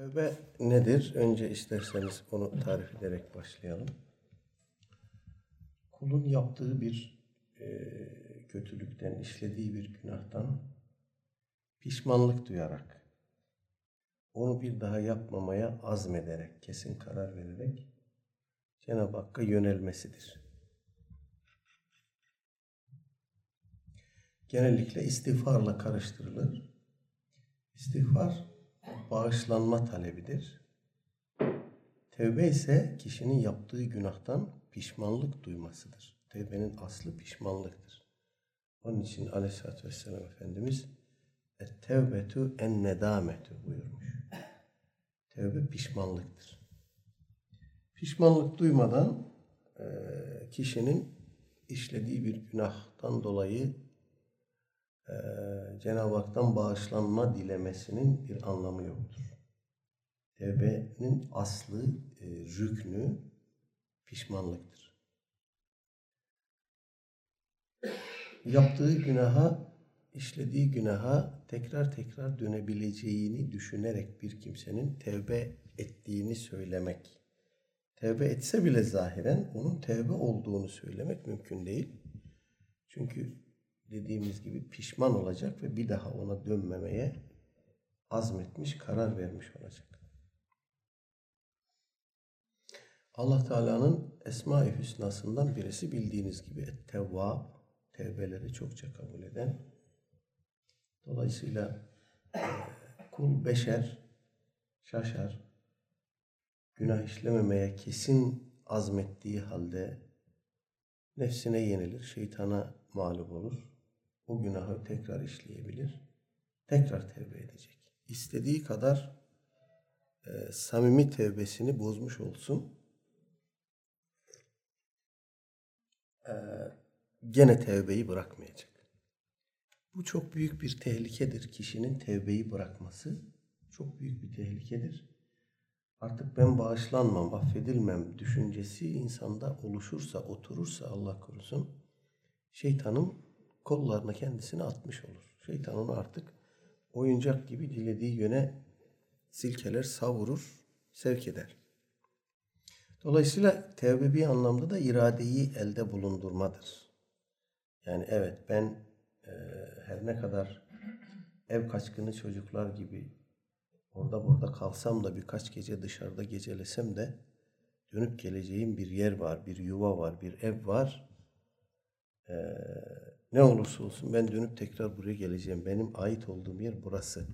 Tevbe nedir? Önce isterseniz onu tarif ederek başlayalım. Kulun yaptığı bir e, kötülükten, işlediği bir günahtan pişmanlık duyarak, onu bir daha yapmamaya azmederek, kesin karar vererek Cenab-ı Hakk'a yönelmesidir. Genellikle istiğfarla karıştırılır. İstiğfar bağışlanma talebidir. Tevbe ise kişinin yaptığı günahtan pişmanlık duymasıdır. Tevbenin aslı pişmanlıktır. Onun için aleyhissalatü vesselam Efendimiz tevbetu en nedametu buyurmuş. Tevbe pişmanlıktır. Pişmanlık duymadan kişinin işlediği bir günahtan dolayı e, Cenab-ı Hak'tan bağışlanma dilemesinin bir anlamı yoktur. Tevbenin aslı, e, rüknü pişmanlıktır. Yaptığı günaha, işlediği günaha tekrar tekrar dönebileceğini düşünerek bir kimsenin tevbe ettiğini söylemek. Tevbe etse bile zahiren onun tevbe olduğunu söylemek mümkün değil. Çünkü dediğimiz gibi pişman olacak ve bir daha ona dönmemeye azmetmiş, karar vermiş olacak. Allah Teala'nın Esma-i Hüsna'sından birisi bildiğiniz gibi Et-Tevvab, tevbeleri çokça kabul eden. Dolayısıyla e, kul beşer, şaşar, günah işlememeye kesin azmettiği halde nefsine yenilir, şeytana mağlup olur. O günahı tekrar işleyebilir. Tekrar tevbe edecek. İstediği kadar e, samimi tevbesini bozmuş olsun. E, gene tevbeyi bırakmayacak. Bu çok büyük bir tehlikedir. Kişinin tevbeyi bırakması çok büyük bir tehlikedir. Artık ben bağışlanmam, affedilmem düşüncesi insanda oluşursa, oturursa Allah korusun, şeytanın kollarına kendisini atmış olur. Şeytan onu artık oyuncak gibi dilediği yöne silkeler, savurur, sevk eder. Dolayısıyla tevbe bir anlamda da iradeyi elde bulundurmadır. Yani evet ben e, her ne kadar ev kaçkını çocuklar gibi orada burada kalsam da birkaç gece dışarıda gecelesem de dönüp geleceğim bir yer var, bir yuva var, bir ev var. Ee, ne olursa olsun ben dönüp tekrar buraya geleceğim. Benim ait olduğum yer burası.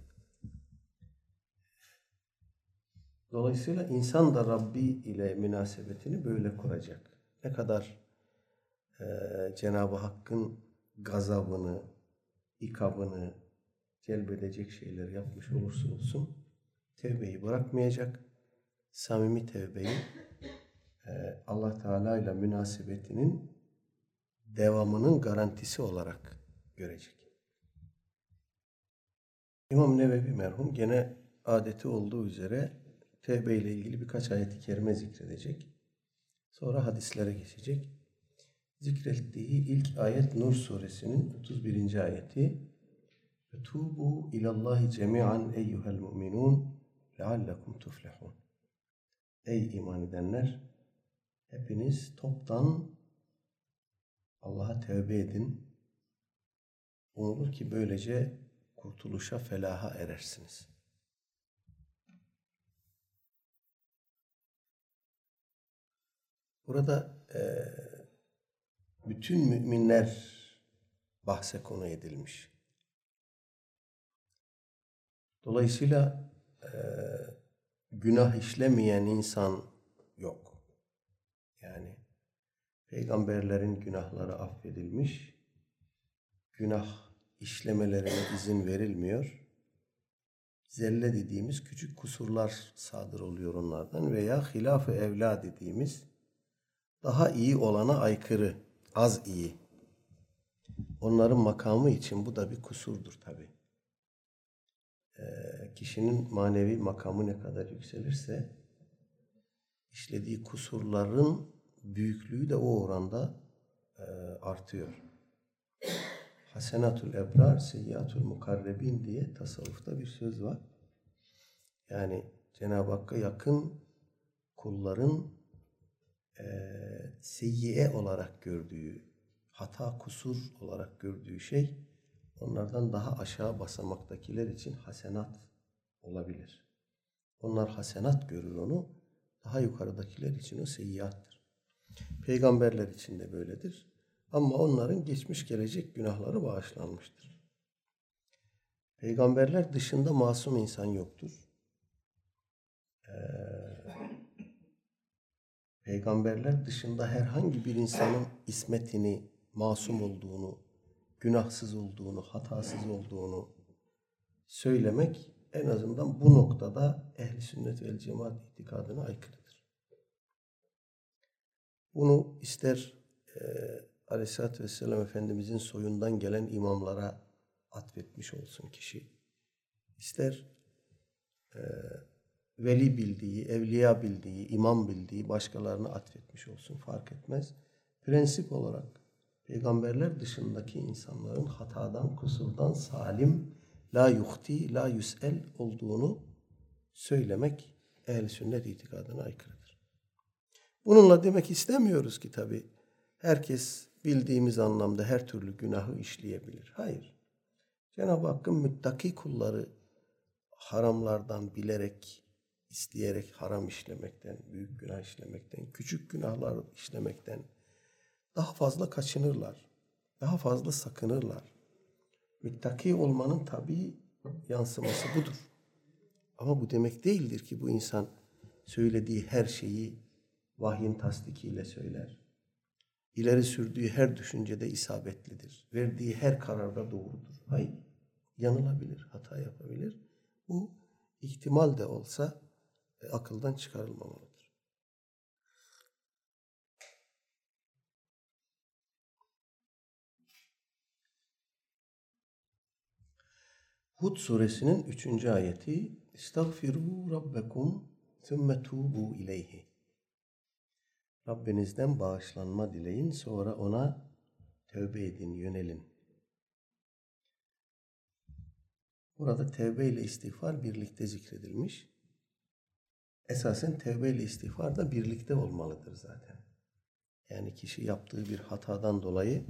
Dolayısıyla insan da Rabbi ile münasebetini böyle kuracak. Ne kadar e, Cenab-ı Hakk'ın gazabını, ikabını celbedecek şeyler yapmış olursa olsun tevbeyi bırakmayacak. Samimi tevbeyi e, Allah Teala ile münasebetinin devamının garantisi olarak görecek. İmam Nevevi merhum gene adeti olduğu üzere tevbe ile ilgili birkaç ayeti kerime zikredecek. Sonra hadislere geçecek. Zikrettiği ilk ayet Nur suresinin 31. ayeti. Tubu ilallahi cemi'an eyyuhel mu'minun leallekum tuflihun. Ey iman edenler hepiniz toptan Allah'a tevbe edin. Umulur ki böylece kurtuluşa, felaha erersiniz. Burada e, bütün müminler bahse konu edilmiş. Dolayısıyla e, günah işlemeyen insan yok. Yani peygamberlerin günahları affedilmiş, günah işlemelerine izin verilmiyor. Zelle dediğimiz küçük kusurlar sadır oluyor onlardan veya hilaf-ı evla dediğimiz daha iyi olana aykırı, az iyi. Onların makamı için bu da bir kusurdur tabi. Ee, kişinin manevi makamı ne kadar yükselirse işlediği kusurların büyüklüğü de o oranda e, artıyor. Hasenatul ebrar, seyyatul mukarrebin diye tasavvufta bir söz var. Yani Cenab-ı Hakk'a yakın kulların e, seyyiye olarak gördüğü, hata kusur olarak gördüğü şey onlardan daha aşağı basamaktakiler için hasenat olabilir. Onlar hasenat görür onu. Daha yukarıdakiler için o seyyiattır. Peygamberler için de böyledir. Ama onların geçmiş gelecek günahları bağışlanmıştır. Peygamberler dışında masum insan yoktur. Ee, peygamberler dışında herhangi bir insanın ismetini, masum olduğunu, günahsız olduğunu, hatasız olduğunu söylemek en azından bu noktada ehli sünnet vel cemaat itikadına aykırıdır. Bunu ister e, Aleyhisselatü Vesselam Efendimizin soyundan gelen imamlara atfetmiş olsun kişi. İster e, veli bildiği, evliya bildiği, imam bildiği başkalarına atfetmiş olsun fark etmez. Prensip olarak peygamberler dışındaki insanların hatadan, kusurdan salim, la yuhti, la yüsel olduğunu söylemek ehl sünnet itikadına aykırıdır. Bununla demek istemiyoruz ki tabi herkes bildiğimiz anlamda her türlü günahı işleyebilir. Hayır. Cenab-ı Hakk'ın müttaki kulları haramlardan bilerek, isteyerek haram işlemekten, büyük günah işlemekten, küçük günahlar işlemekten daha fazla kaçınırlar. Daha fazla sakınırlar. Müttaki olmanın tabii yansıması budur. Ama bu demek değildir ki bu insan söylediği her şeyi vahyin tasdikiyle söyler. İleri sürdüğü her düşüncede isabetlidir. Verdiği her kararda doğrudur. Hayır. Yanılabilir, hata yapabilir. Bu ihtimal de olsa e, akıldan çıkarılmamalıdır. Hud suresinin üçüncü ayeti İstagfiru rabbekum thümme tubu ileyhi Rabbinizden bağışlanma dileyin sonra ona tövbe edin, yönelin. Burada tevbe ile istiğfar birlikte zikredilmiş. Esasen tevbe ile istiğfar da birlikte olmalıdır zaten. Yani kişi yaptığı bir hatadan dolayı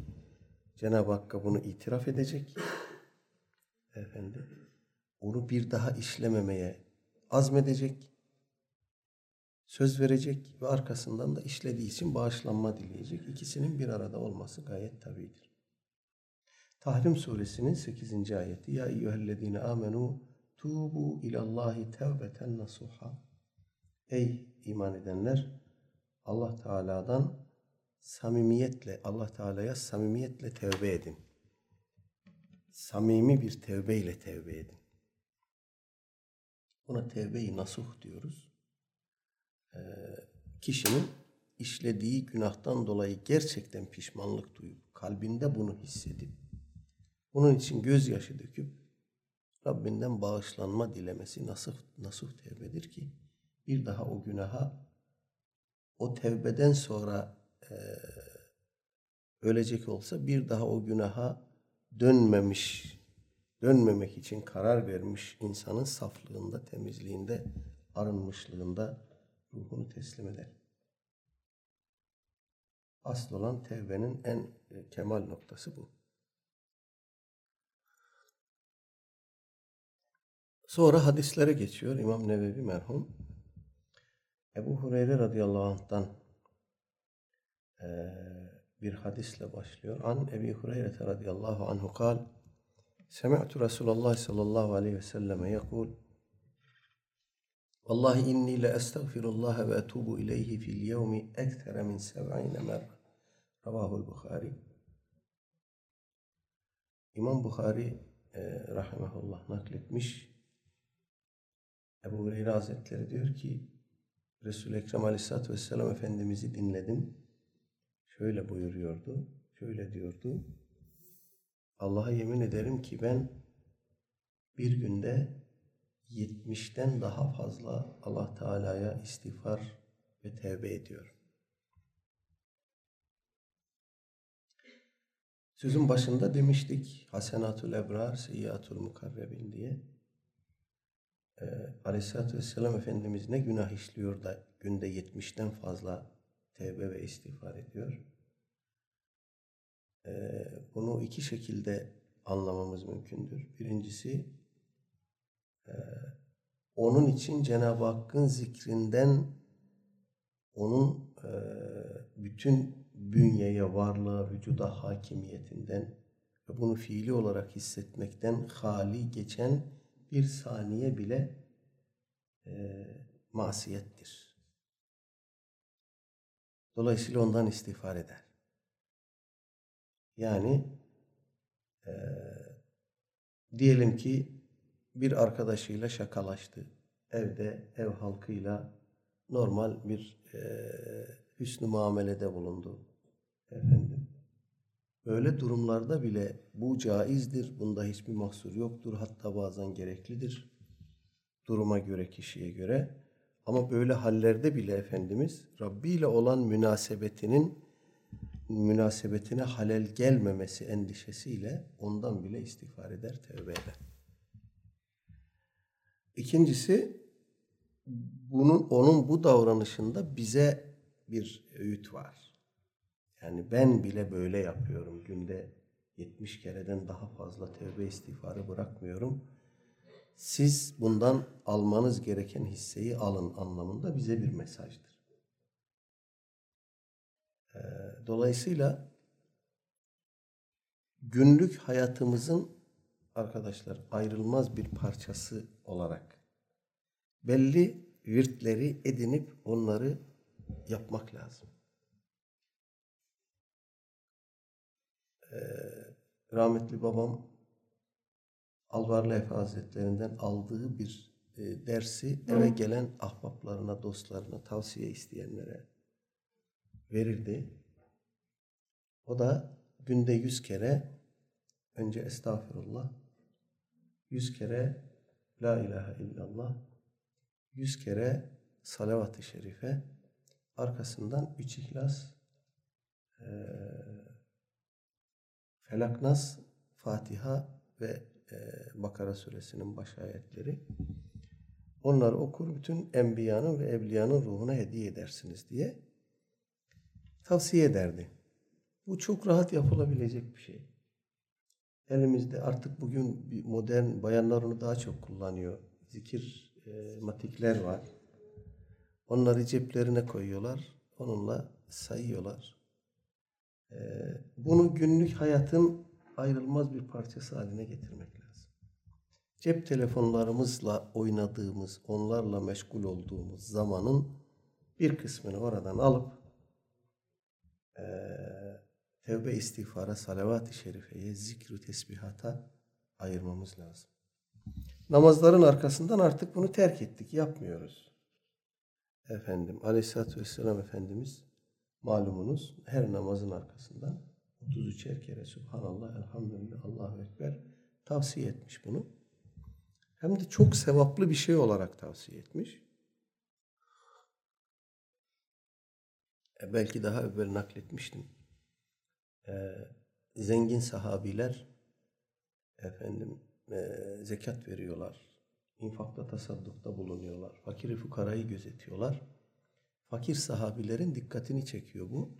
Cenab-ı Hakk'a bunu itiraf edecek. Efendim, onu bir daha işlememeye azmedecek. Söz verecek ve arkasından da işlediği için bağışlanma dileyecek. İkisinin bir arada olması gayet tabidir. Tahrim suresinin 8. ayeti Ya eyyühellezine amenu tubu ilallahi tevbeten nasuha Ey iman edenler Allah Teala'dan samimiyetle Allah Teala'ya samimiyetle tevbe edin. Samimi bir tevbe ile tevbe edin. Buna tevbe-i nasuh diyoruz. Ee, kişinin işlediği günahtan dolayı gerçekten pişmanlık duyup kalbinde bunu hissedip bunun için gözyaşı döküp Rabbinden bağışlanma dilemesi nasıl nasuh tevbedir ki? Bir daha o günaha o tevbeden sonra e, ölecek olsa bir daha o günaha dönmemiş, dönmemek için karar vermiş insanın saflığında, temizliğinde, arınmışlığında ruhunu teslim eder. Asıl olan tevbenin en kemal noktası bu. Sonra hadislere geçiyor İmam Nevevi merhum. Ebu Hureyre radıyallahu anh'tan e, bir hadisle başlıyor. An Ebi Hureyre radıyallahu anhu kal Semi'tu Resulullah sallallahu aleyhi ve selleme yekul Vallahi inni le estağfirullah ve etubu ileyhi fil yevmi ektere min seb'ine merre. Ravahul Bukhari. İmam Bukhari e, rahimahullah nakletmiş. Ebu Hureyre Hazretleri diyor ki Resul-i Ekrem Aleyhisselatü Vesselam Efendimiz'i dinledim. Şöyle buyuruyordu, şöyle diyordu. Allah'a yemin ederim ki ben bir günde yetmişten daha fazla Allah Teala'ya istiğfar ve tevbe ediyorum. Sözün başında demiştik Hasenatul Ebrar, Seyyatul Mukarrebin diye. e, Aleyhisselatü Vesselam Efendimiz ne günah işliyor da günde 70'ten fazla tevbe ve istiğfar ediyor. E, bunu iki şekilde anlamamız mümkündür. Birincisi onun için Cenab-ı Hakk'ın zikrinden onun e, bütün bünyeye, varlığa, vücuda hakimiyetinden ve bunu fiili olarak hissetmekten hali geçen bir saniye bile e, masiyettir. Dolayısıyla ondan istiğfar eder. Yani e, diyelim ki bir arkadaşıyla şakalaştı. Evde ev halkıyla normal bir e, hüsnü muamelede bulundu. Efendim. Böyle durumlarda bile bu caizdir. Bunda hiçbir mahsur yoktur. Hatta bazen gereklidir. Duruma göre, kişiye göre. Ama böyle hallerde bile Efendimiz Rabbi ile olan münasebetinin münasebetine halel gelmemesi endişesiyle ondan bile istiğfar eder, tevbe eder. İkincisi bunun onun bu davranışında bize bir öğüt var. Yani ben bile böyle yapıyorum. Günde 70 kereden daha fazla tevbe istiğfarı bırakmıyorum. Siz bundan almanız gereken hisseyi alın anlamında bize bir mesajdır. Ee, dolayısıyla günlük hayatımızın arkadaşlar ayrılmaz bir parçası olarak belli virtleri edinip onları yapmak lazım. Ee, rahmetli babam Alvarlı Efe Hazretlerinden aldığı bir e, dersi eve gelen ahbaplarına, dostlarına, tavsiye isteyenlere verirdi. O da günde yüz kere önce estağfurullah, yüz kere la ilahe illallah, yüz kere salavat-ı şerife, arkasından üç ihlas, e, felaknas, Fatiha ve e, Bakara suresinin baş ayetleri. Onları okur bütün enbiyanın ve evliyanın ruhuna hediye edersiniz diye tavsiye ederdi. Bu çok rahat yapılabilecek bir şey. Elimizde artık bugün modern bayanlar onu daha çok kullanıyor. Zikir e, matikler var. Onları ceplerine koyuyorlar. Onunla sayıyorlar. E, bunu günlük hayatın ayrılmaz bir parçası haline getirmek lazım. Cep telefonlarımızla oynadığımız, onlarla meşgul olduğumuz zamanın bir kısmını oradan alıp e, tevbe istiğfara, salavat-ı şerifeye, zikru tesbihata ayırmamız lazım. Namazların arkasından artık bunu terk ettik, yapmıyoruz. Efendim, Aleyhisselatü Vesselam Efendimiz malumunuz her namazın arkasından 33'er kere Subhanallah, Elhamdülillah, Allahu Ekber tavsiye etmiş bunu. Hem de çok sevaplı bir şey olarak tavsiye etmiş. E belki daha evvel nakletmiştim. Ee, zengin sahabiler efendim e, zekat veriyorlar. infakta tasaddukta bulunuyorlar. Fakiri fukarayı gözetiyorlar. Fakir sahabilerin dikkatini çekiyor bu.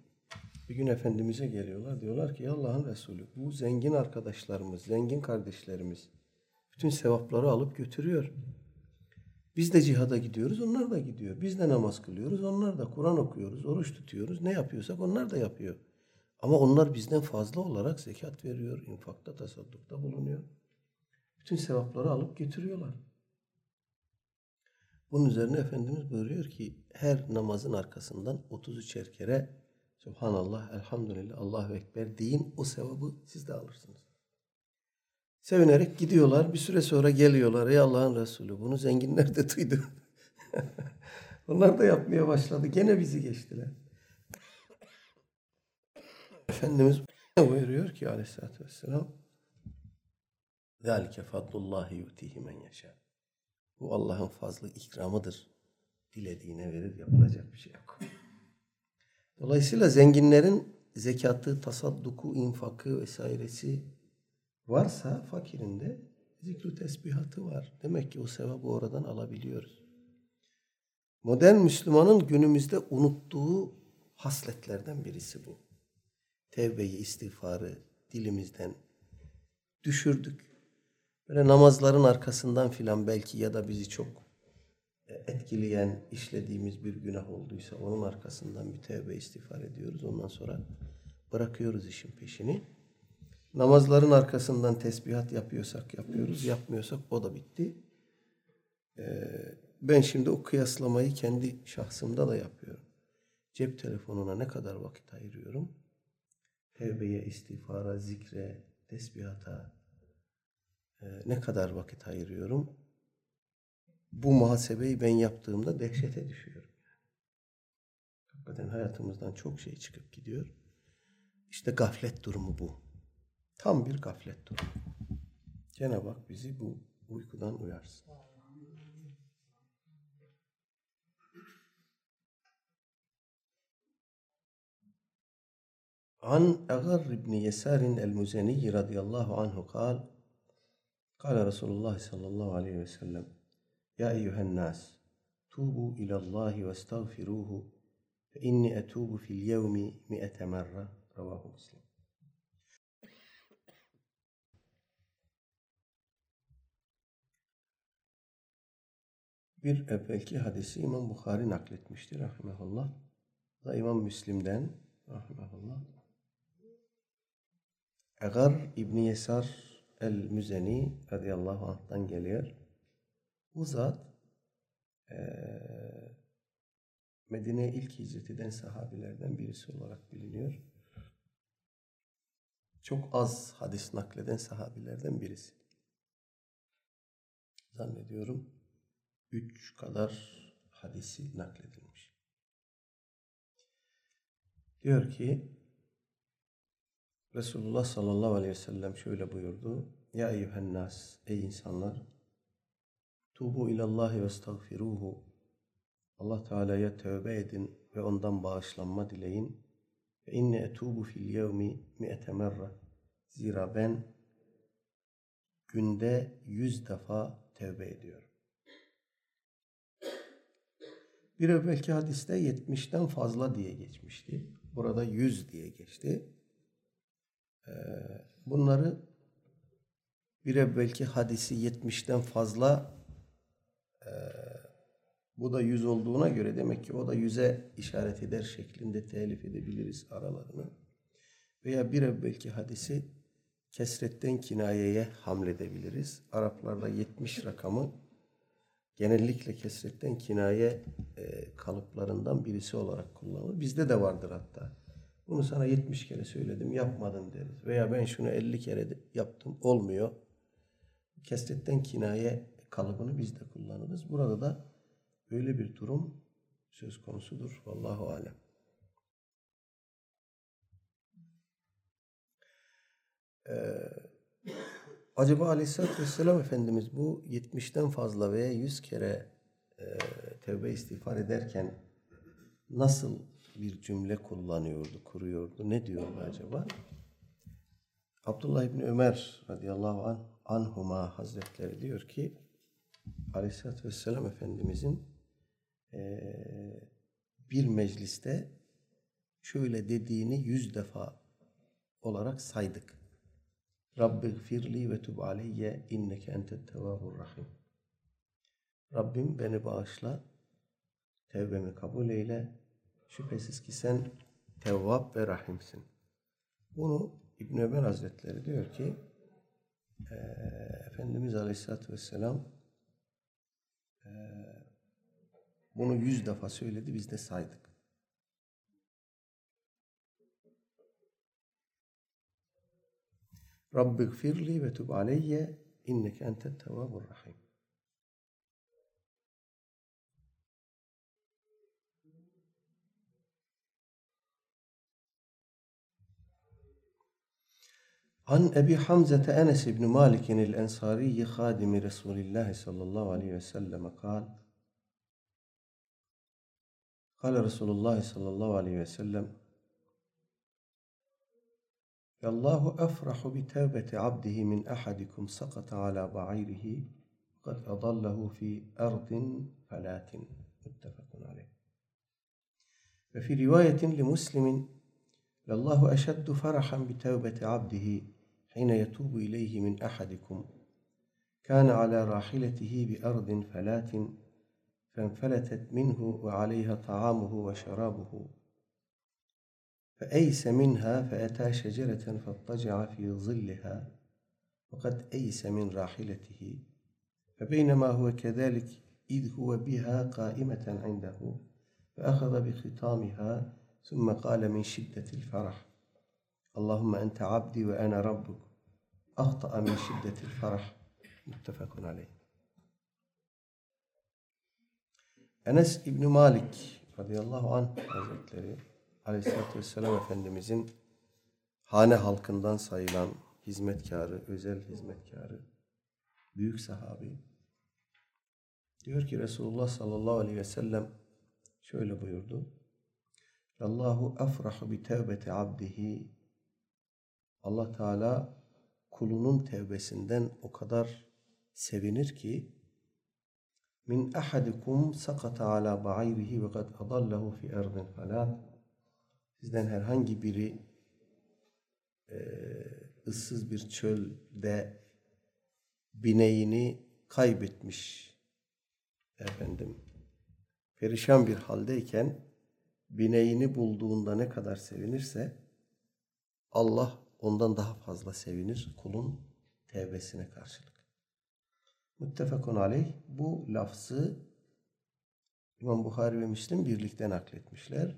Bir gün Efendimiz'e geliyorlar. Diyorlar ki Allah'ın Resulü bu zengin arkadaşlarımız, zengin kardeşlerimiz bütün sevapları alıp götürüyor. Biz de cihada gidiyoruz, onlar da gidiyor. Biz de namaz kılıyoruz, onlar da Kur'an okuyoruz, oruç tutuyoruz. Ne yapıyorsak onlar da yapıyor. Ama onlar bizden fazla olarak zekat veriyor, infakta, tasaddukta bulunuyor. Bütün sevapları alıp götürüyorlar. Bunun üzerine Efendimiz buyuruyor ki her namazın arkasından 33'er kere Subhanallah, Elhamdülillah, Allahu Ekber deyin o sevabı siz de alırsınız. Sevinerek gidiyorlar. Bir süre sonra geliyorlar. Ey Allah'ın Resulü bunu zenginler de duydu. Onlar da yapmaya başladı. Gene bizi geçtiler. Efendimiz buyuruyor ki aleyhissalatü vesselam ذَٰلِكَ فَضْلُ اللّٰهِ يُؤْتِهِ مَنْ يَشَاءُ Bu Allah'ın fazlı ikramıdır. Dilediğine verir yapılacak bir şey yok. Dolayısıyla zenginlerin zekatı, tasadduku, infakı vesairesi varsa fakirin de zikru tesbihatı var. Demek ki o sevabı oradan alabiliyoruz. Modern Müslümanın günümüzde unuttuğu hasletlerden birisi bu. Tevbeyi, istiğfarı dilimizden düşürdük. Böyle namazların arkasından filan belki ya da bizi çok etkileyen, işlediğimiz bir günah olduysa onun arkasından bir tevbe istiğfar ediyoruz. Ondan sonra bırakıyoruz işin peşini. Namazların arkasından tesbihat yapıyorsak yapıyoruz, yapmıyorsak o da bitti. Ee, ben şimdi o kıyaslamayı kendi şahsımda da yapıyorum. Cep telefonuna ne kadar vakit ayırıyorum? Tevbeye, istiğfara, zikre, tesbihata e, ne kadar vakit ayırıyorum? Bu muhasebeyi ben yaptığımda dehşete düşüyorum. Hakikaten hayatımızdan çok şey çıkıp gidiyor. İşte gaflet durumu bu. Tam bir gaflet durumu. Cenab-ı Hak bizi bu uykudan uyarsın. عن أغر بن يسار المزني رضي الله عنه قال قال رسول الله صلى الله عليه وسلم يا أيها الناس توبوا إلى الله واستغفروه فإني أتوب في اليوم مئة مرة رواه مسلم Bir evvelki hadisi İmam Bukhari nakletmiştir rahmetullah. Da İmam Müslim'den rahmetullah. Egar İbni Yesar el-Müzeni radıyallahu anh'tan geliyor. Bu zat e, Medine'ye ilk hicret eden sahabilerden birisi olarak biliniyor. Çok az hadis nakleden sahabilerden birisi. Zannediyorum üç kadar hadisi nakledilmiş. Diyor ki Resulullah sallallahu aleyhi ve sellem şöyle buyurdu. Ya eyyühen nas, ey insanlar, tubu ilallahi ve estağfiruhu. Allah Teala'ya tövbe edin ve ondan bağışlanma dileyin. Ve inne etubu fil yevmi mi'ete merre. Zira ben günde yüz defa tövbe ediyorum. Bir evvelki hadiste yetmişten fazla diye geçmişti. Burada yüz diye geçti. Bunları bir evvelki hadisi yetmişten fazla e, bu da yüz olduğuna göre demek ki o da yüze işaret eder şeklinde telif edebiliriz aralarını. Veya bir evvelki hadisi kesretten kinayeye hamledebiliriz. Araplarda 70 rakamı genellikle kesretten kinaye e, kalıplarından birisi olarak kullanılır. Bizde de vardır hatta. Bunu sana 70 kere söyledim yapmadın deriz. Veya ben şunu 50 kere yaptım olmuyor. Kesretten kinaye kalıbını biz de kullanırız. Burada da böyle bir durum söz konusudur. Vallahu alem. Ee, acaba Aleyhisselatü Vesselam Efendimiz bu 70'ten fazla veya 100 kere e, tevbe istiğfar ederken nasıl bir cümle kullanıyordu, kuruyordu? Ne diyordu acaba? Abdullah İbni Ömer radıyallahu anh, anhuma hazretleri diyor ki Aleyhisselatü Vesselam Efendimizin e, bir mecliste şöyle dediğini yüz defa olarak saydık. Rabbi gfirli ve tub aleyye inneke entet tevvabur rahim. Rabbim beni bağışla, tevbemi kabul eyle. Şüphesiz ki sen tevvab ve rahimsin. Bunu İbn Ömer Hazretleri diyor ki e, Efendimiz Aleyhisselatü Vesselam e, bunu yüz defa söyledi biz de saydık. Rabbi gfirli ve tub aleyye inneke entet tevvabur rahim. An Ebi Hamzete Enes İbni Malik'in el-Ensariyi hadimi Resulillah sallallahu aleyhi ve sellem kal Kale Resulullah sallallahu aleyhi ve sellem Allahu efrahu bi tevbeti abdihi min ahadikum sakata ala ba'irihi kad adallahu fi ardin falatin. Muttefakun aleyh. Ve fi rivayetin li muslimin Lallahu eşeddu ferahan bi hine yetubu ileyhi min ahadikum كان على راحلته بأرض فلات فانفلتت منه وعليها طعامه وشرابه. فأيس منها فأتى شجرة فاضطجع في ظلها وقد أيس من راحلته. فبينما هو كذلك إذ هو بها قائمة عنده فأخذ بختامها ثم قال من شدة الفرح Allahümme ente abdi ve ene rabbuk. Ahta'a min şiddetil farah. Muttefakun aleyh. Enes İbni Malik radıyallahu anh hazretleri aleyhissalatü vesselam Efendimizin hane halkından sayılan hizmetkarı, özel hizmetkarı, büyük sahabi. Diyor ki Resulullah sallallahu aleyhi ve sellem şöyle buyurdu. Allahu afrahu bi tevbeti abdihi Allah Teala kulunun tevbesinden o kadar sevinir ki min ahadikum sakata ala ba'irihi ve kad adallahu fi erdin falat Sizden herhangi biri e, ıssız bir çölde bineğini kaybetmiş efendim. Perişan bir haldeyken bineğini bulduğunda ne kadar sevinirse Allah ondan daha fazla sevinir kulun tevbesine karşılık. Muttefakun aleyh bu lafzı İmam Buhari ve Müslim birlikte nakletmişler.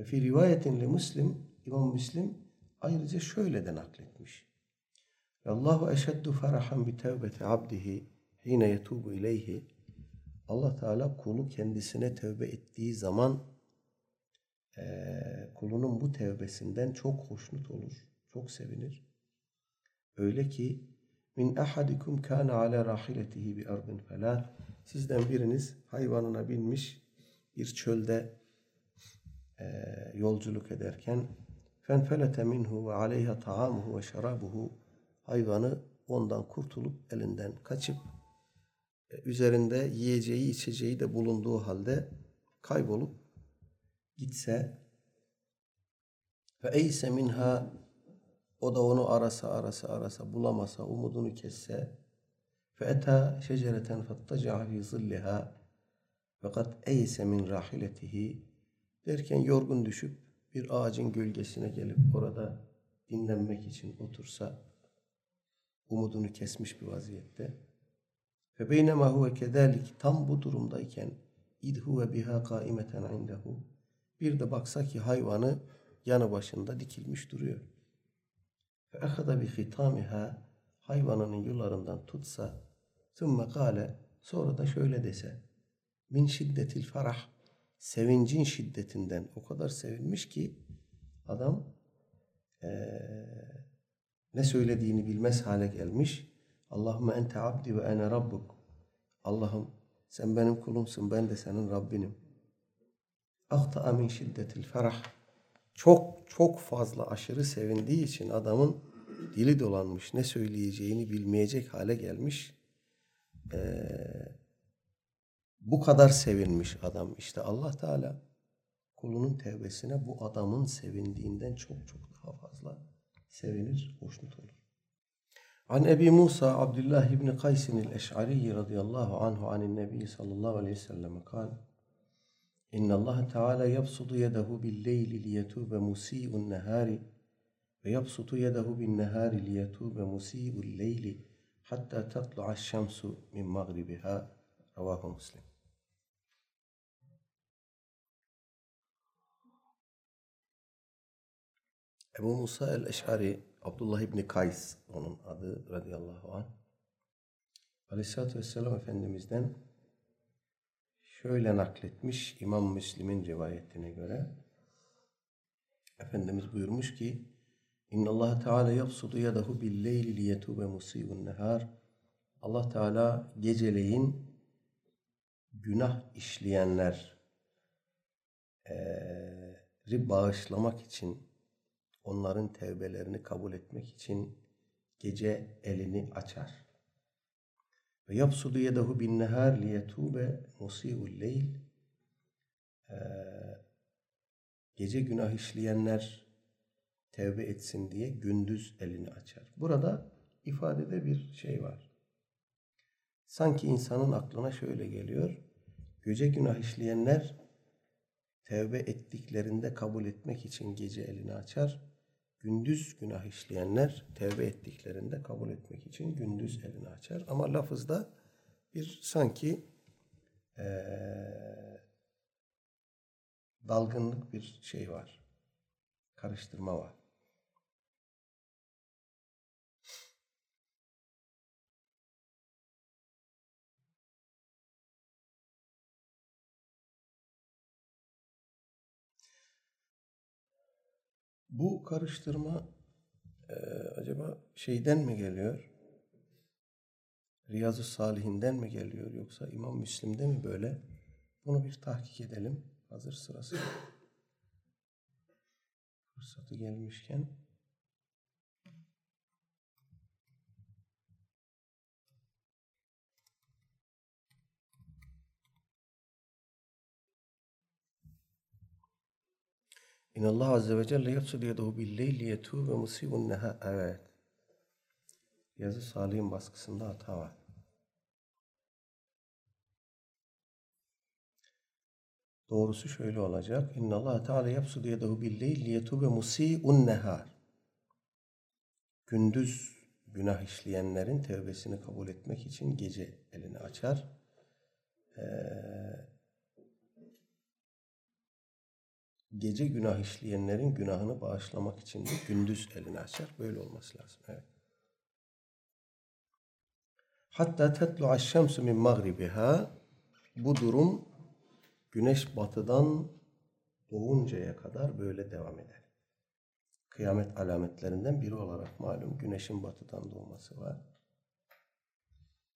Ve fi rivayetin li Müslim, İmam Müslim ayrıca şöyle de nakletmiş. Allahu eşeddu ferahan bi tevbeti abdihi hine yetubu ileyhi. Allah Teala kulu kendisine tövbe ettiği zaman e, kulunun bu tevbesinden çok hoşnut olur, çok sevinir. Öyle ki min ahadikum kana ala rahiletihi bi ardin felat. Sizden biriniz hayvanına binmiş bir çölde e, yolculuk ederken fenfelete minhu ve aleyha taamuhu ve şerabuhu hayvanı ondan kurtulup elinden kaçıp e, üzerinde yiyeceği içeceği de bulunduğu halde kaybolup gitse ve eyse minha o da onu arasa arasa arasa bulamasa umudunu kesse eta şecereten fattaca'a fi zilliha fakat eyse min rahiletihi Derken yorgun düşüp bir ağacın gölgesine gelip orada dinlenmek için otursa umudunu kesmiş bir vaziyette. Ve beynema huve kedalik tam bu durumdayken id huve biha kaimeten indehu bir de baksa ki hayvanı yanı başında dikilmiş duruyor. Ve ehada bi hitamiha hayvanının yularından tutsa thumma kale sonra da şöyle dese min şiddetil farah sevincin şiddetinden o kadar sevinmiş ki adam ee, ne söylediğini bilmez hale gelmiş. Allahümme ente abdi ve ene rabbuk. Allah'ım sen benim kulumsun ben de senin Rabbinim. Ahta'a min şiddetil ferah. Çok çok fazla aşırı sevindiği için adamın dili dolanmış. Ne söyleyeceğini bilmeyecek hale gelmiş. Eee bu kadar sevinmiş adam. İşte Allah Teala kulunun tevbesine bu adamın sevindiğinden çok çok daha fazla sevinir, hoşnut olur. An Ebi Musa Abdullah ibn Kays el-Eş'ari radıyallahu anhu anin Nebi sallallahu aleyhi ve sellem kal İnna Allah Teala yabsutu yedehu bil-leyli liyetube musii'un nehari ve yabsutu yedehu bin-nehari liyetube musii'ul leyli hatta tatlu'a şemsu min magribiha Ravahu Muslim. Ebu Musa el-Eş'ari, Abdullah İbni Kays onun adı radıyallahu anh. Aleyhisselatü Vesselam Efendimiz'den şöyle nakletmiş İmam Müslim'in rivayetine göre. Efendimiz buyurmuş ki İnna Allah Teala yapsudu yadahu bil leyli liyetube musibun nehar. Allah Teala geceleyin günah işleyenler e, bağışlamak için onların tevbelerini kabul etmek için gece elini açar. Ve yapsudu yedehu bin nehar liyetube musi'ul leyl. Gece günah işleyenler tevbe etsin diye gündüz elini açar. Burada ifadede bir şey var. Sanki insanın aklına şöyle geliyor. Gece günah işleyenler tevbe ettiklerinde kabul etmek için gece elini açar. Gündüz günah işleyenler tevbe ettiklerinde kabul etmek için gündüz elini açar. Ama lafızda bir sanki ee, dalgınlık bir şey var. Karıştırma var. Bu karıştırma e, acaba şeyden mi geliyor? Riyazu Salihinden mi geliyor yoksa İmam Müslim'de mi böyle? Bunu bir tahkik edelim. Hazır sırası. Fırsatı gelmişken. İnallah Azze ve Celle yapsud yedehu billeyli yetûbe musibun neha. Evet. Yazı Salih'in baskısında hata var. Doğrusu şöyle olacak. İnna Allah Teala yapsudu yedehu billeyl liyetube musi'un nehar. Gündüz günah işleyenlerin tevbesini kabul etmek için gece elini açar. Ee, gece günah işleyenlerin günahını bağışlamak için de gündüz elini açar. Böyle olması lazım. Evet. Hatta tetlu aşşemsu min magribiha bu durum güneş batıdan doğuncaya kadar böyle devam eder. Kıyamet alametlerinden biri olarak malum güneşin batıdan doğması var.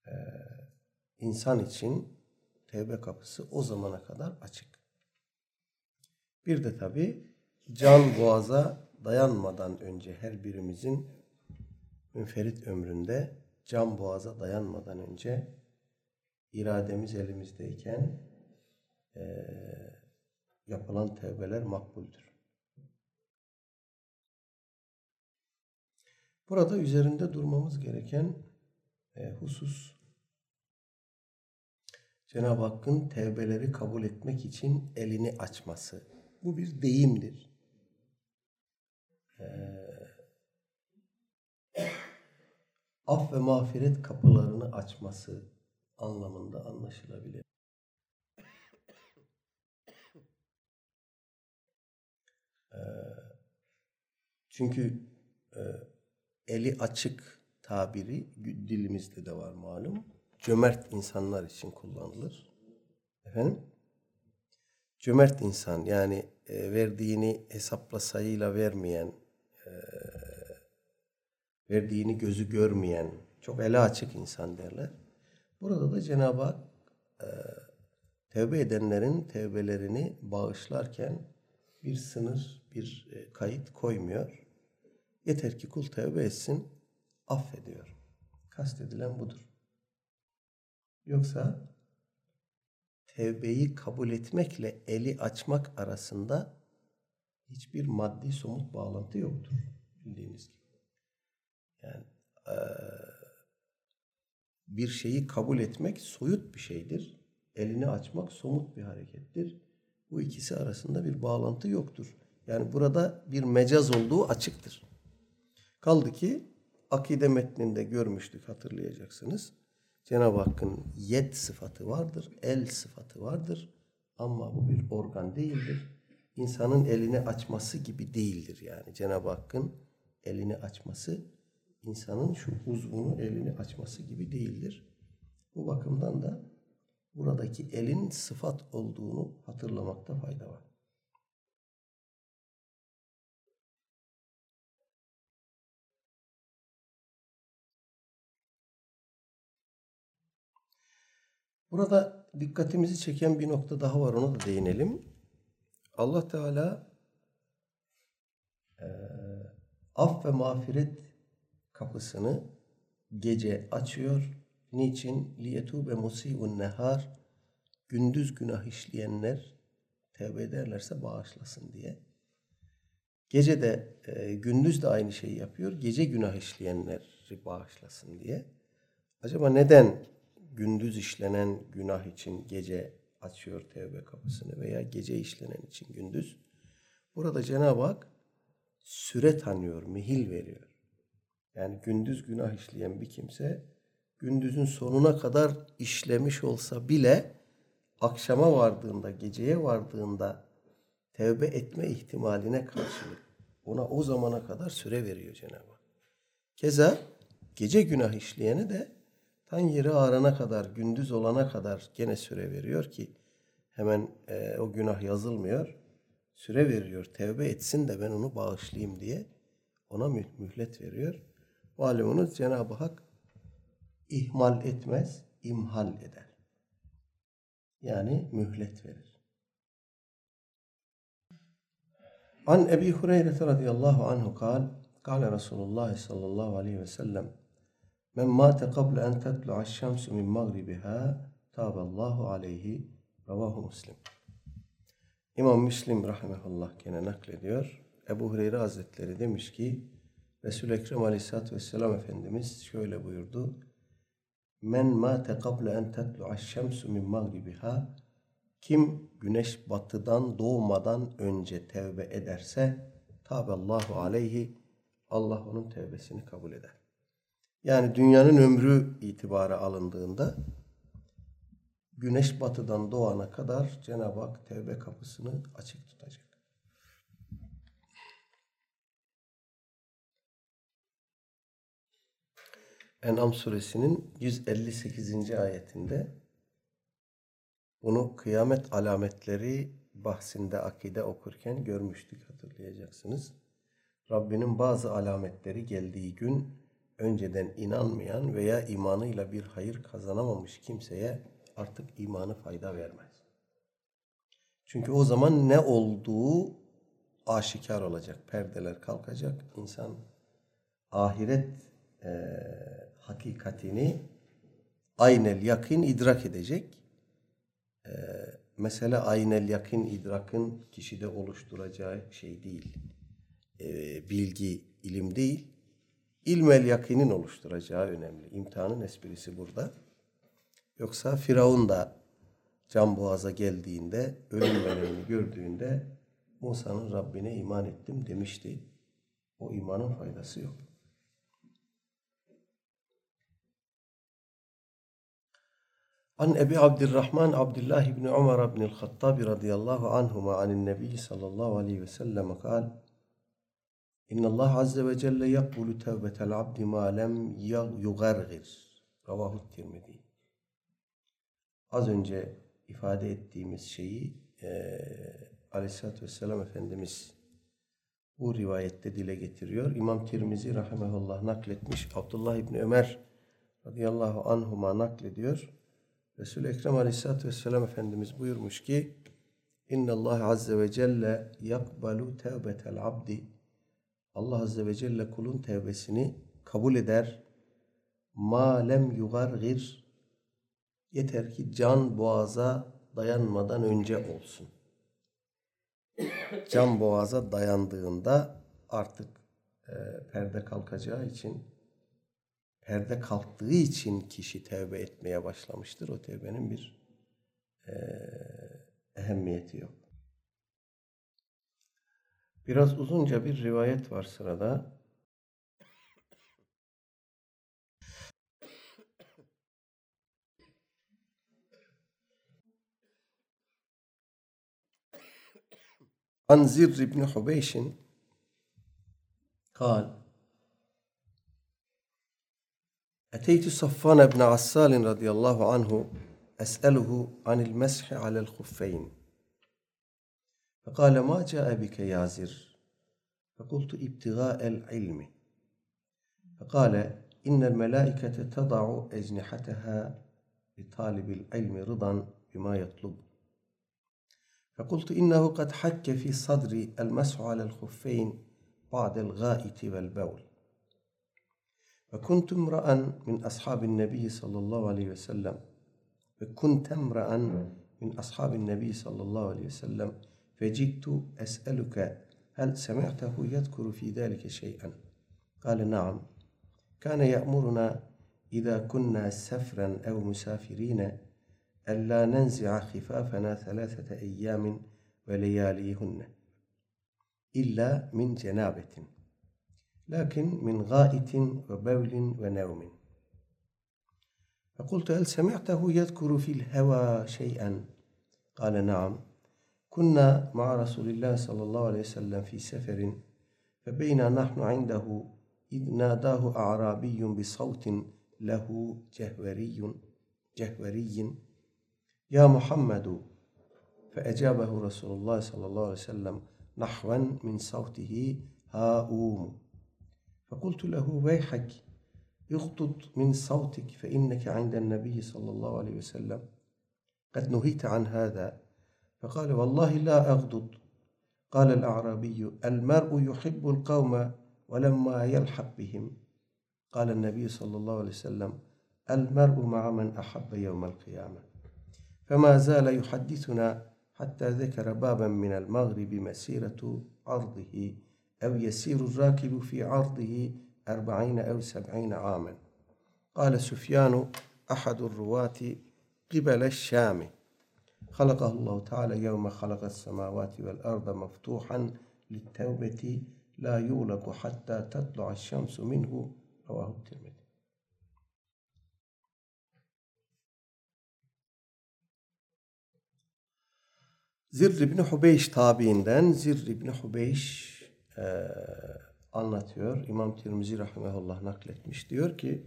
Ee, insan için tevbe kapısı o zamana kadar açık. Bir de tabi can boğaza dayanmadan önce her birimizin münferit ömründe can boğaza dayanmadan önce irademiz elimizdeyken e, yapılan tevbeler makbuldür. Burada üzerinde durmamız gereken e, husus Cenab-ı Hakk'ın tevbeleri kabul etmek için elini açması. Bu bir deyimdir. Ee, af ve mağfiret kapılarını açması anlamında anlaşılabilir. Ee, çünkü e, eli açık tabiri dilimizde de var malum. Cömert insanlar için kullanılır. Efendim? Cömert insan yani e, verdiğini hesapla sayıyla vermeyen, e, verdiğini gözü görmeyen, çok ele açık insan derler. Burada da Cenab-ı Hak e, tevbe edenlerin tevbelerini bağışlarken bir sınır, bir kayıt koymuyor. Yeter ki kul tevbe etsin, affediyor. Kastedilen budur. Yoksa tevbeyi kabul etmekle eli açmak arasında hiçbir maddi somut bağlantı yoktur. Bildiğiniz gibi. Yani bir şeyi kabul etmek soyut bir şeydir. Elini açmak somut bir harekettir. Bu ikisi arasında bir bağlantı yoktur. Yani burada bir mecaz olduğu açıktır. Kaldı ki akide metninde görmüştük hatırlayacaksınız. Cenab-ı Hakk'ın yed sıfatı vardır, el sıfatı vardır. Ama bu bir organ değildir. İnsanın elini açması gibi değildir yani. Cenab-ı Hakk'ın elini açması, insanın şu uzvunu elini açması gibi değildir. Bu bakımdan da buradaki elin sıfat olduğunu hatırlamakta fayda var. Burada dikkatimizi çeken bir nokta daha var ona da değinelim. Allah Teala e, af ve mağfiret kapısını gece açıyor. Niçin? Liyetube musi'un nehar gündüz günah işleyenler tevbe ederlerse bağışlasın diye. Gece de e, gündüz de aynı şeyi yapıyor. Gece günah işleyenleri bağışlasın diye. Acaba neden gündüz işlenen günah için gece açıyor tevbe kapısını veya gece işlenen için gündüz? Burada Cenab-ı Hak süre tanıyor, mihil veriyor. Yani gündüz günah işleyen bir kimse gündüzün sonuna kadar işlemiş olsa bile akşama vardığında, geceye vardığında tevbe etme ihtimaline karşılık ona o zamana kadar süre veriyor Cenab-ı Hak. Keza gece günah işleyene de tan yeri ağrana kadar, gündüz olana kadar gene süre veriyor ki hemen e, o günah yazılmıyor. Süre veriyor. Tevbe etsin de ben onu bağışlayayım diye ona mühlet veriyor. Malumunuz Cenab-ı Hak ihmal etmez, imhal eder. Yani mühlet verir. An Ebi Hureyre radıyallahu anhu kal, kal Resulullah sallallahu aleyhi ve sellem Men mâte kable en tetlu'a şemsu min mağribiha tâballahu aleyhi ravahu muslim. İmam Müslim rahmetullah gene naklediyor. Ebu Hureyre Hazretleri demiş ki Resul-i Ekrem Aleyhisselatü Vesselam Efendimiz şöyle buyurdu. Men mâte kable en tetlu'a şemsu min mağribiha kim güneş batıdan doğmadan önce tevbe ederse taballahu aleyhi Allah onun tevbesini kabul eder. Yani dünyanın ömrü itibarı alındığında güneş batıdan doğana kadar Cenab-ı Hak tevbe kapısını açık tutacak. En'am suresinin 158. ayetinde bunu kıyamet alametleri bahsinde akide okurken görmüştük hatırlayacaksınız. Rabbinin bazı alametleri geldiği gün önceden inanmayan veya imanıyla bir hayır kazanamamış kimseye artık imanı fayda vermez. Çünkü o zaman ne olduğu aşikar olacak. Perdeler kalkacak. İnsan ahiret e, hakikatini aynel yakin idrak edecek e, mesele aynel yakın idrakın kişide oluşturacağı şey değil. E, bilgi, ilim değil. İlmel yakinin oluşturacağı önemli. İmtihanın esprisi burada. Yoksa Firavun da can boğaza geldiğinde, ölüm dönemini gördüğünde Musa'nın Rabbine iman ettim demişti. O imanın faydası yok. An Ebi Abdurrahman Abdullah ibn Umar ibn el-Hattab radıyallahu anhuma anin Nebi sallallahu aleyhi ve sellem kal İnna Allah azze ve celle yakbulu tevbetel abdi ma lem yugargir. Ravahu Tirmidhi. Az önce ifade ettiğimiz şeyi e, Aleyhisselatü Vesselam Efendimiz bu rivayette dile getiriyor. İmam Tirmizi rahimahullah nakletmiş. Abdullah İbni Ömer radıyallahu anhuma naklediyor. Resul-i Ekrem Aleyhisselatü Vesselam Efendimiz buyurmuş ki İnne Allah Azze ve Celle yakbalu tevbetel abdi Allah Azze ve Celle kulun tevbesini kabul eder. Ma lem yugargir yeter ki can boğaza dayanmadan önce olsun. Can boğaza dayandığında artık e, perde kalkacağı için perde kalktığı için kişi tevbe etmeye başlamıştır. O tevbenin bir e, ehemmiyeti yok. Biraz uzunca bir rivayet var sırada. عن زر بن حبيش قال أتيت صفان بن عسال رضي الله عنه أسأله عن المسح على الخفين فقال ما جاء بك يا زر؟ فقلت ابتغاء العلم. فقال إن الملائكة تضع أجنحتها لطالب العلم رضا بما يطلب. فقلت إنه قد حك في صدري المسح على الخفين بعد الغائط والبول. وكنت امرأ من أصحاب النبي صلى الله عليه وسلم. وكنت امرأ من أصحاب النبي صلى الله عليه وسلم. فجئت أسألك هل سمعته يذكر في ذلك شيئا؟ قال نعم. كان يأمرنا إذا كنا سفرا أو مسافرين ألا ننزع خفافنا ثلاثة أيام ولياليهن إلا من جنابة لكن من غائط وبول ونوم. فقلت هل سمعته يذكر في الهوى شيئا؟ قال نعم. كنا مع رسول الله صلى الله عليه وسلم في سفر فبينا نحن عنده إذ ناداه أعرابي بصوت له جهوري جهوري. يا محمد فأجابه رسول الله صلى الله عليه وسلم نحوا من صوته هاؤوم فقلت له ويحك اغضض من صوتك فإنك عند النبي صلى الله عليه وسلم. قد نهيت عن هذا. فقال والله لا أغضض. قال الأعرابي المرء يحب القوم ولما يلحق بهم. قال النبي صلى الله عليه وسلم المرء مع من أحب يوم القيامة. فما زال يحدثنا حتى ذكر بابا من المغرب مسيرة عرضه أو يسير الراكب في عرضه أربعين أو سبعين عاما. قال سفيان أحد الرواة قبل الشام. خلقه الله تعالى يوم خلق السماوات والأرض مفتوحا للتوبة لا يغلق حتى تطلع الشمس منه رواه الترمذي Zirr İbni Hubeyş tabiinden Zirr İbni Hubeyş e, anlatıyor. İmam Tirmizi rahimehullah nakletmiş. Diyor ki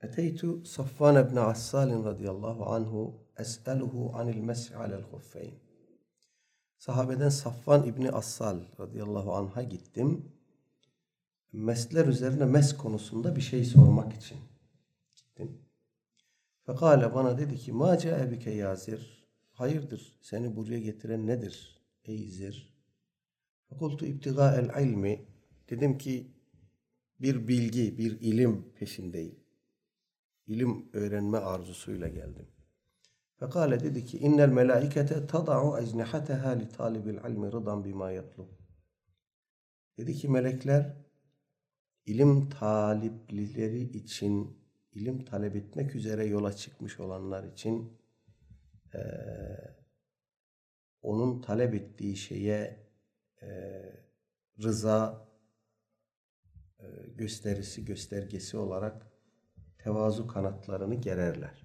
Eteytu Safvan ibn Assalin radıyallahu anhu es'eluhu anil mes'i alel huffeyn. Sahabeden Safvan İbni Assal radıyallahu anh'a gittim. Mesler üzerine mes konusunda bir şey sormak için gittim. Fekale bana dedi ki ma caebike yazir. Hayırdır seni buraya getiren nedir ey zir? Fekultu ibtiga el ilmi. Dedim ki bir bilgi, bir ilim peşindeyim. İlim öğrenme arzusuyla geldim. Fekale dedi ki innel melaikete tada'u ecnihateha li talibil ilmi rıdan bima yatlub. Dedi ki melekler ilim taliplileri için, ilim talep etmek üzere yola çıkmış olanlar için e, onun talep ettiği şeye e, rıza e, gösterisi, göstergesi olarak tevazu kanatlarını gererler.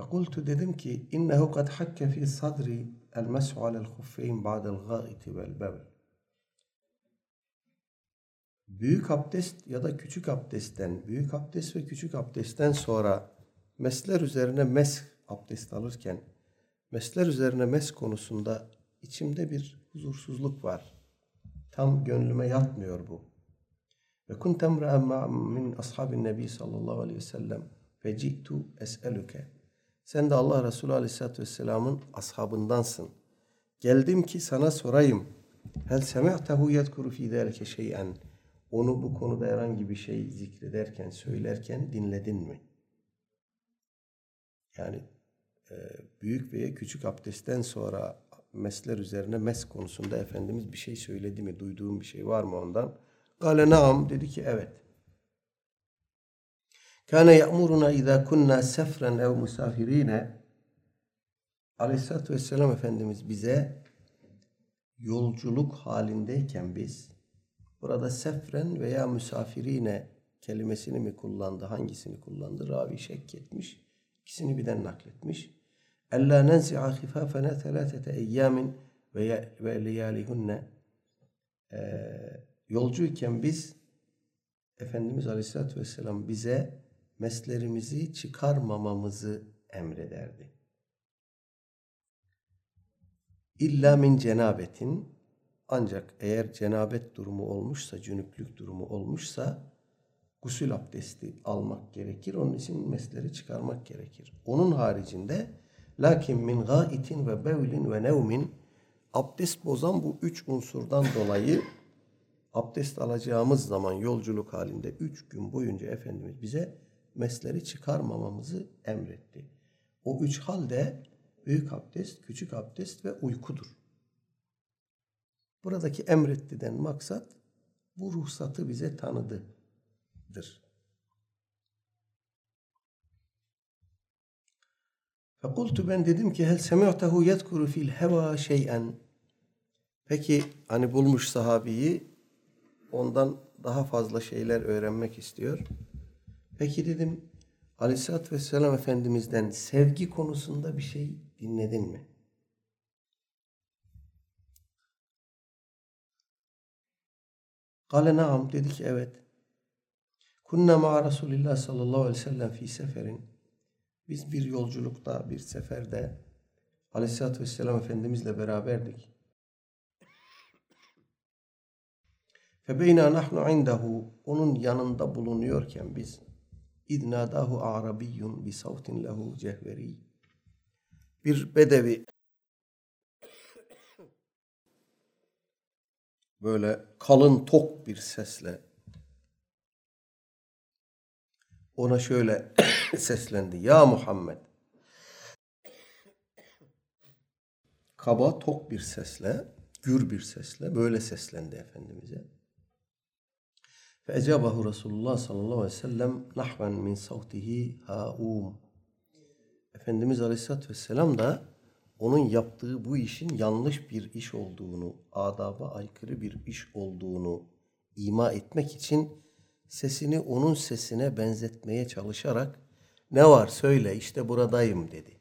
Fekultu dedim ki innehu kad hakke fi sadri el mes'u alel huffeyn ba'del gâiti vel bevel. Büyük abdest ya da küçük abdestten, büyük abdest ve küçük abdestten sonra mesler üzerine mes abdest alırken mesler üzerine mes konusunda içimde bir huzursuzluk var. Tam gönlüme yatmıyor bu. Ve kuntu emra'en min ashabin nebi sallallahu aleyhi ve sellem fe ci'tu es'eluke. Sen de Allah Resulü aleyhissalatü vesselamın ashabındansın. Geldim ki sana sorayım. Hel semi'tehu yedkuru fi zâlike şey'en. Onu bu konuda herhangi bir şey zikrederken, söylerken dinledin mi? Yani e, büyük veya küçük abdestten sonra mesler üzerine mes konusunda Efendimiz bir şey söyledi mi? Duyduğum bir şey var mı ondan? Gale naam dedi ki evet. Kana ya'muruna iza kunna sefren ev musafirine Aleyhisselatü Vesselam Efendimiz bize yolculuk halindeyken biz burada sefren veya misafirine kelimesini mi kullandı, hangisini kullandı? Ravi şek etmiş. İkisini birden nakletmiş. Ella nenzi'a khifafena thelâthete eyyamin ve leyâlihunne yolcuyken biz Efendimiz Aleyhisselatü Vesselam bize meslerimizi çıkarmamamızı emrederdi. İlla min cenabetin ancak eğer cenabet durumu olmuşsa, cünüplük durumu olmuşsa gusül abdesti almak gerekir. Onun için mesleri çıkarmak gerekir. Onun haricinde lakin min gaitin ve bevlin ve nevmin abdest bozan bu üç unsurdan dolayı abdest alacağımız zaman yolculuk halinde üç gün boyunca Efendimiz bize mesleri çıkarmamamızı emretti. O üç halde büyük abdest, küçük abdest ve uykudur. Buradaki emrettiden maksat bu ruhsatı bize tanıdıdır. Fekultu ben dedim ki hel semi'tehu yedkuru fil heva şey'en. Peki hani bulmuş sahabiyi ondan daha fazla şeyler öğrenmek istiyor. Peki dedim Aleyhisselatü Vesselam Efendimiz'den sevgi konusunda bir şey dinledin mi? Kale naam dedi ki evet. Kunna ma'a Resulillah sallallahu aleyhi ve sellem fi seferin. Biz bir yolculukta, bir seferde Aleyhisselatü Vesselam Efendimizle beraberdik. Febeyna nahnu indahu onun yanında bulunuyorken biz idnadahu arabiyyun bi savtin lehu cehveri bir bedevi böyle kalın tok bir sesle ona şöyle seslendi. Ya Muhammed. Kaba tok bir sesle, gür bir sesle böyle seslendi Efendimiz'e. Feecabahu Resulullah sallallahu aleyhi ve sellem nahven min savtihi haum. Efendimiz aleyhissalatü vesselam da onun yaptığı bu işin yanlış bir iş olduğunu, adaba aykırı bir iş olduğunu ima etmek için sesini onun sesine benzetmeye çalışarak ne var söyle işte buradayım dedi.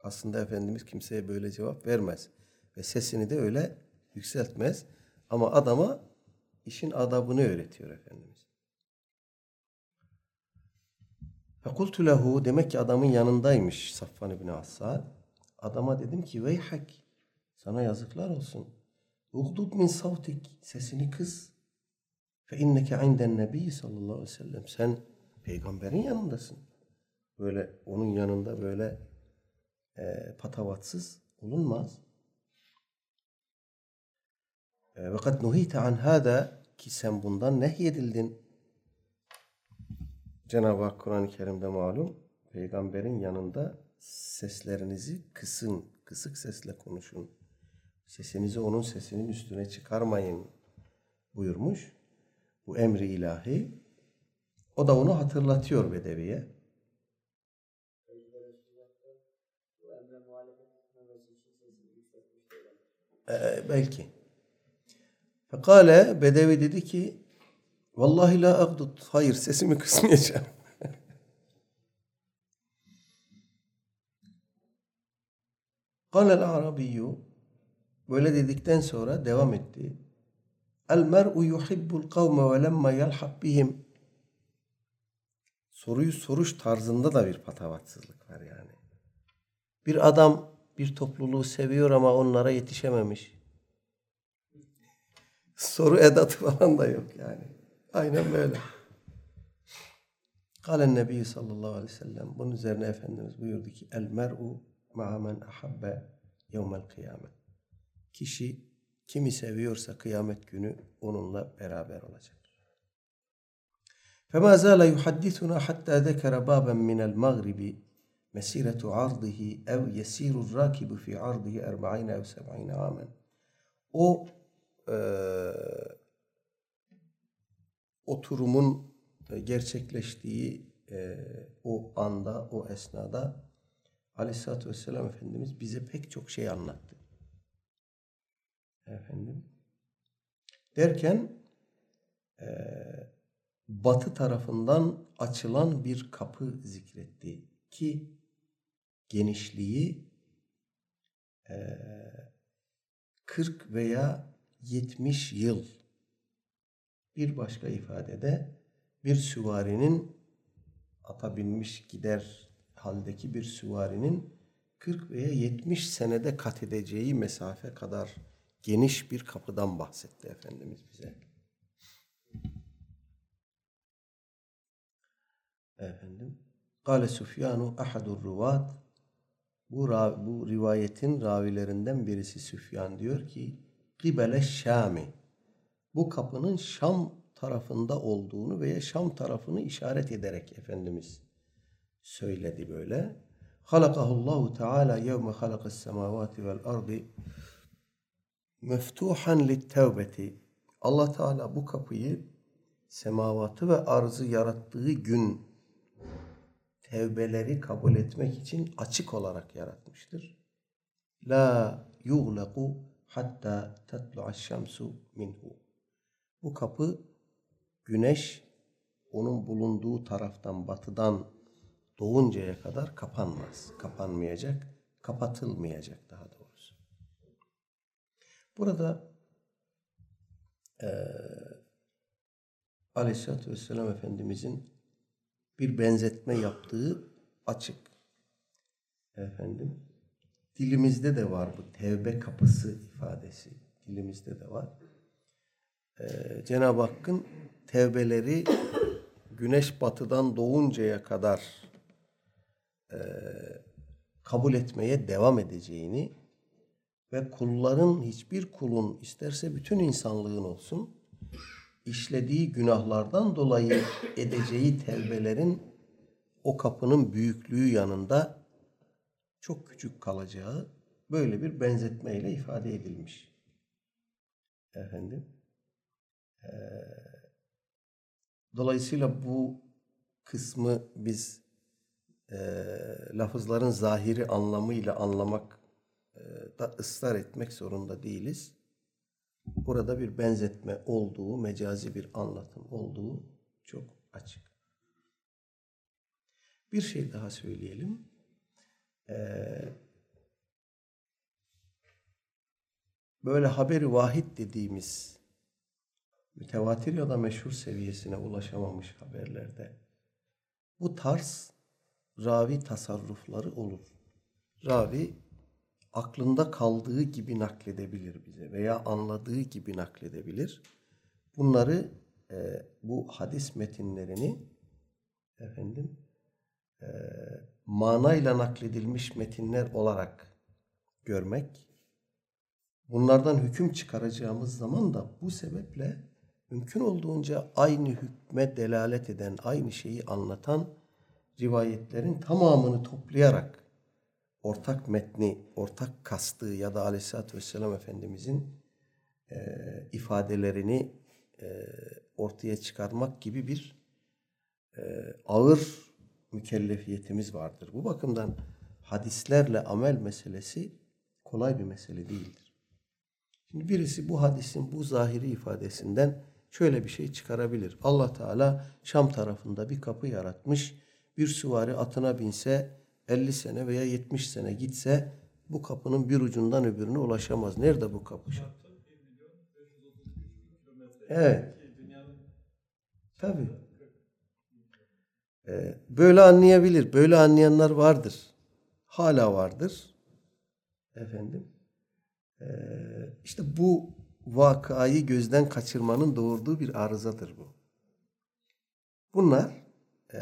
Aslında Efendimiz kimseye böyle cevap vermez ve sesini de öyle yükseltmez ama adama işin adabını öğretiyor Efendimiz. Fekultu lehu demek ki adamın yanındaymış Safvan ibn Assad. Adama dedim ki veyhak sana yazıklar olsun. Ugdud min savtik sesini kız. Fe inneke inden nebi sallallahu aleyhi ve sellem. Sen peygamberin yanındasın. Böyle onun yanında böyle e, patavatsız olunmaz. E, ve kad nuhite an ki sen bundan nehyedildin. Cenab-ı Hak Kur'an-ı Kerim'de malum peygamberin yanında seslerinizi kısın, kısık sesle konuşun. Sesinizi onun sesinin üstüne çıkarmayın buyurmuş. Bu emri ilahi. O da onu hatırlatıyor Bedevi'ye. Ee, belki. Fekale Bedevi dedi ki Vallahi la agdud. Hayır sesimi kısmayacağım. Kâlel arabiyyü böyle dedikten sonra devam etti. El mer'u yuhibbul kavme ve lemma yelhab bihim. Soruyu soruş tarzında da bir patavatsızlık var yani. Bir adam bir topluluğu seviyor ama onlara yetişememiş Soru edatı falan da yok yani. Aynen böyle. Kalen Nebi sallallahu aleyhi ve sellem. Bunun üzerine Efendimiz buyurdu ki El mer'u ma'a men ahabbe yevmel kıyamet. Kişi kimi seviyorsa kıyamet günü onunla beraber olacak. فما زال يحدثنا حتى ذكر بابا من المغرب مسيرة عرضه أو يسير الراكب في عرضه أربعين أو سبعين عاما. O e, oturumun gerçekleştiği e, o anda, o esnada Aleyhisselatü Vesselam Efendimiz bize pek çok şey anlattı. Efendim. Derken e, batı tarafından açılan bir kapı zikretti ki genişliği e, 40 veya 70 yıl bir başka ifadede bir süvarinin ata binmiş gider haldeki bir süvarinin 40 veya 70 senede kat edeceği mesafe kadar geniş bir kapıdan bahsetti Efendimiz bize. Efendim. Kale Süfyanu ahadur ruvat Bu, bu rivayetin ravilerinden birisi Süfyan diyor ki Kibele Şami. Bu kapının Şam tarafında olduğunu veya Şam tarafını işaret ederek Efendimiz söyledi böyle. Halakahullahu Teala yevme halakas semavati vel ardi meftuhan lit tevbeti. Allah Teala bu kapıyı semavatı ve arzı yarattığı gün tevbeleri kabul etmek için açık olarak yaratmıştır. La yuglaku hatta tatlu'a şemsu minhu. Bu kapı güneş onun bulunduğu taraftan batıdan doğuncaya kadar kapanmaz. Kapanmayacak, kapatılmayacak daha doğrusu. Burada e, Aleyhisselatü Vesselam Efendimizin bir benzetme yaptığı açık. Efendim, dilimizde de var bu tevbe kapısı ifadesi. Dilimizde de var. Ee, Cenab-ı Hakk'ın tevbeleri güneş batıdan doğuncaya kadar e, kabul etmeye devam edeceğini ve kulların hiçbir kulun isterse bütün insanlığın olsun işlediği günahlardan dolayı edeceği tevbelerin o kapının büyüklüğü yanında çok küçük kalacağı böyle bir benzetmeyle ifade edilmiş. Efendim. Ee, dolayısıyla bu kısmı biz e, lafızların zahiri anlamıyla anlamak e, da ısrar etmek zorunda değiliz burada bir benzetme olduğu, mecazi bir anlatım olduğu çok açık. Bir şey daha söyleyelim. Ee, böyle haberi vahid dediğimiz mütevatir ya da meşhur seviyesine ulaşamamış haberlerde bu tarz ravi tasarrufları olur. Ravi aklında kaldığı gibi nakledebilir bize veya anladığı gibi nakledebilir. Bunları e, bu hadis metinlerini efendim e, manayla nakledilmiş metinler olarak görmek bunlardan hüküm çıkaracağımız zaman da bu sebeple mümkün olduğunca aynı hükme delalet eden, aynı şeyi anlatan rivayetlerin tamamını toplayarak ortak metni, ortak kastığı ya da aleyhissalatü vesselam Efendimizin e, ifadelerini e, ortaya çıkarmak gibi bir e, ağır mükellefiyetimiz vardır. Bu bakımdan hadislerle amel meselesi kolay bir mesele değildir. Şimdi birisi bu hadisin bu zahiri ifadesinden şöyle bir şey çıkarabilir. Allah Teala Şam tarafında bir kapı yaratmış. Bir süvari atına binse 50 sene veya 70 sene gitse bu kapının bir ucundan öbürüne ulaşamaz. Nerede bu kapı? Evet. Tabii. Ee, böyle anlayabilir. Böyle anlayanlar vardır. Hala vardır. Efendim. Ee, işte bu vakayı gözden kaçırmanın doğurduğu bir arızadır bu. Bunlar e,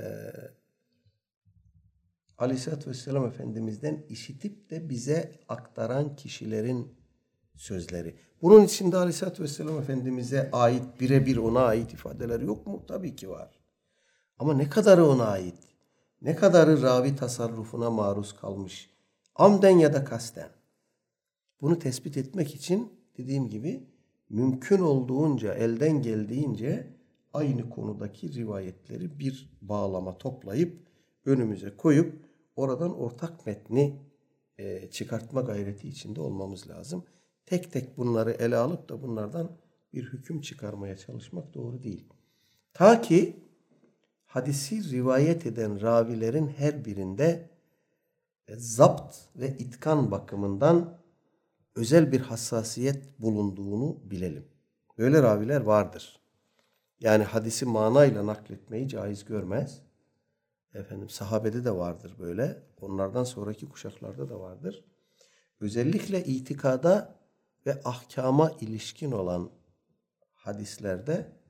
Aleyhisselatü Vesselam Efendimiz'den işitip de bize aktaran kişilerin sözleri. Bunun içinde Aleyhisselatü Vesselam Efendimiz'e ait birebir ona ait ifadeler yok mu? Tabii ki var. Ama ne kadarı ona ait? Ne kadarı ravi tasarrufuna maruz kalmış? Amden ya da kasten. Bunu tespit etmek için dediğim gibi mümkün olduğunca elden geldiğince aynı konudaki rivayetleri bir bağlama toplayıp önümüze koyup oradan ortak metni e, çıkartma gayreti içinde olmamız lazım. Tek tek bunları ele alıp da bunlardan bir hüküm çıkarmaya çalışmak doğru değil. Ta ki hadisi rivayet eden ravilerin her birinde e, zapt ve itkan bakımından özel bir hassasiyet bulunduğunu bilelim. Böyle raviler vardır. Yani hadisi manayla nakletmeyi caiz görmez. Efendim sahabede de vardır böyle. Onlardan sonraki kuşaklarda da vardır. Özellikle itikada ve ahkama ilişkin olan hadislerde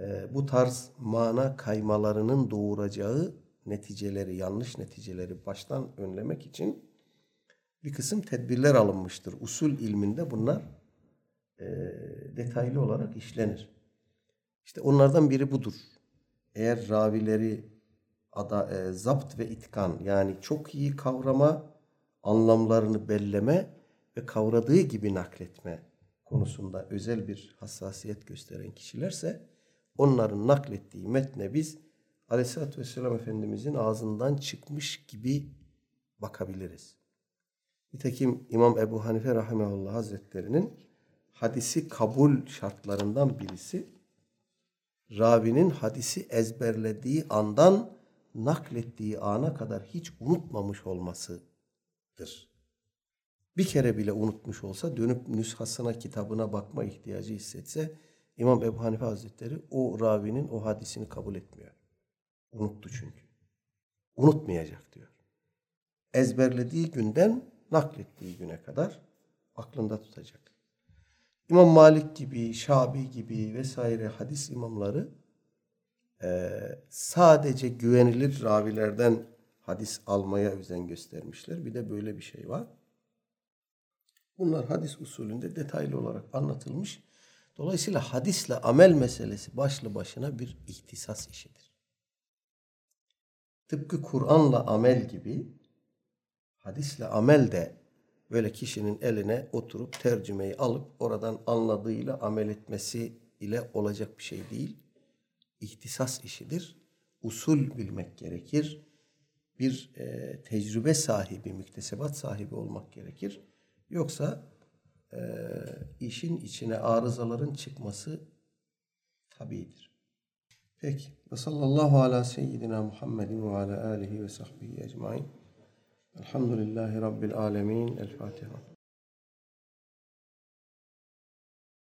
e, bu tarz mana kaymalarının doğuracağı neticeleri, yanlış neticeleri baştan önlemek için bir kısım tedbirler alınmıştır. Usul ilminde bunlar e, detaylı olarak işlenir. İşte onlardan biri budur. Eğer ravileri ada, e, zapt ve itkan yani çok iyi kavrama, anlamlarını belleme ve kavradığı gibi nakletme konusunda özel bir hassasiyet gösteren kişilerse onların naklettiği metne biz Aleyhisselatü Vesselam Efendimizin ağzından çıkmış gibi bakabiliriz. Nitekim İmam Ebu Hanife Rahimahullah Hazretleri'nin hadisi kabul şartlarından birisi ravinin hadisi ezberlediği andan naklettiği ana kadar hiç unutmamış olmasıdır. Bir kere bile unutmuş olsa dönüp nüshasına kitabına bakma ihtiyacı hissetse İmam Ebu Hanife Hazretleri o ravinin o hadisini kabul etmiyor. Unuttu çünkü. Unutmayacak diyor. Ezberlediği günden naklettiği güne kadar aklında tutacak. İmam Malik gibi, Şabi gibi vesaire hadis imamları e, sadece güvenilir ravilerden hadis almaya özen göstermişler. Bir de böyle bir şey var. Bunlar hadis usulünde detaylı olarak anlatılmış. Dolayısıyla hadisle amel meselesi başlı başına bir ihtisas işidir. Tıpkı Kur'an'la amel gibi hadisle amel de böyle kişinin eline oturup tercümeyi alıp oradan anladığıyla amel etmesi ile olacak bir şey değil. İhtisas işidir. Usul bilmek gerekir. Bir e, tecrübe sahibi, müktesebat sahibi olmak gerekir. Yoksa e, işin içine arızaların çıkması tabidir. Peki. Ve sallallahu ala seyyidina Muhammedin ve ala alihi ve sahbihi ecmain. Elhamdülillahi Rabbil alemin. El Fatiha.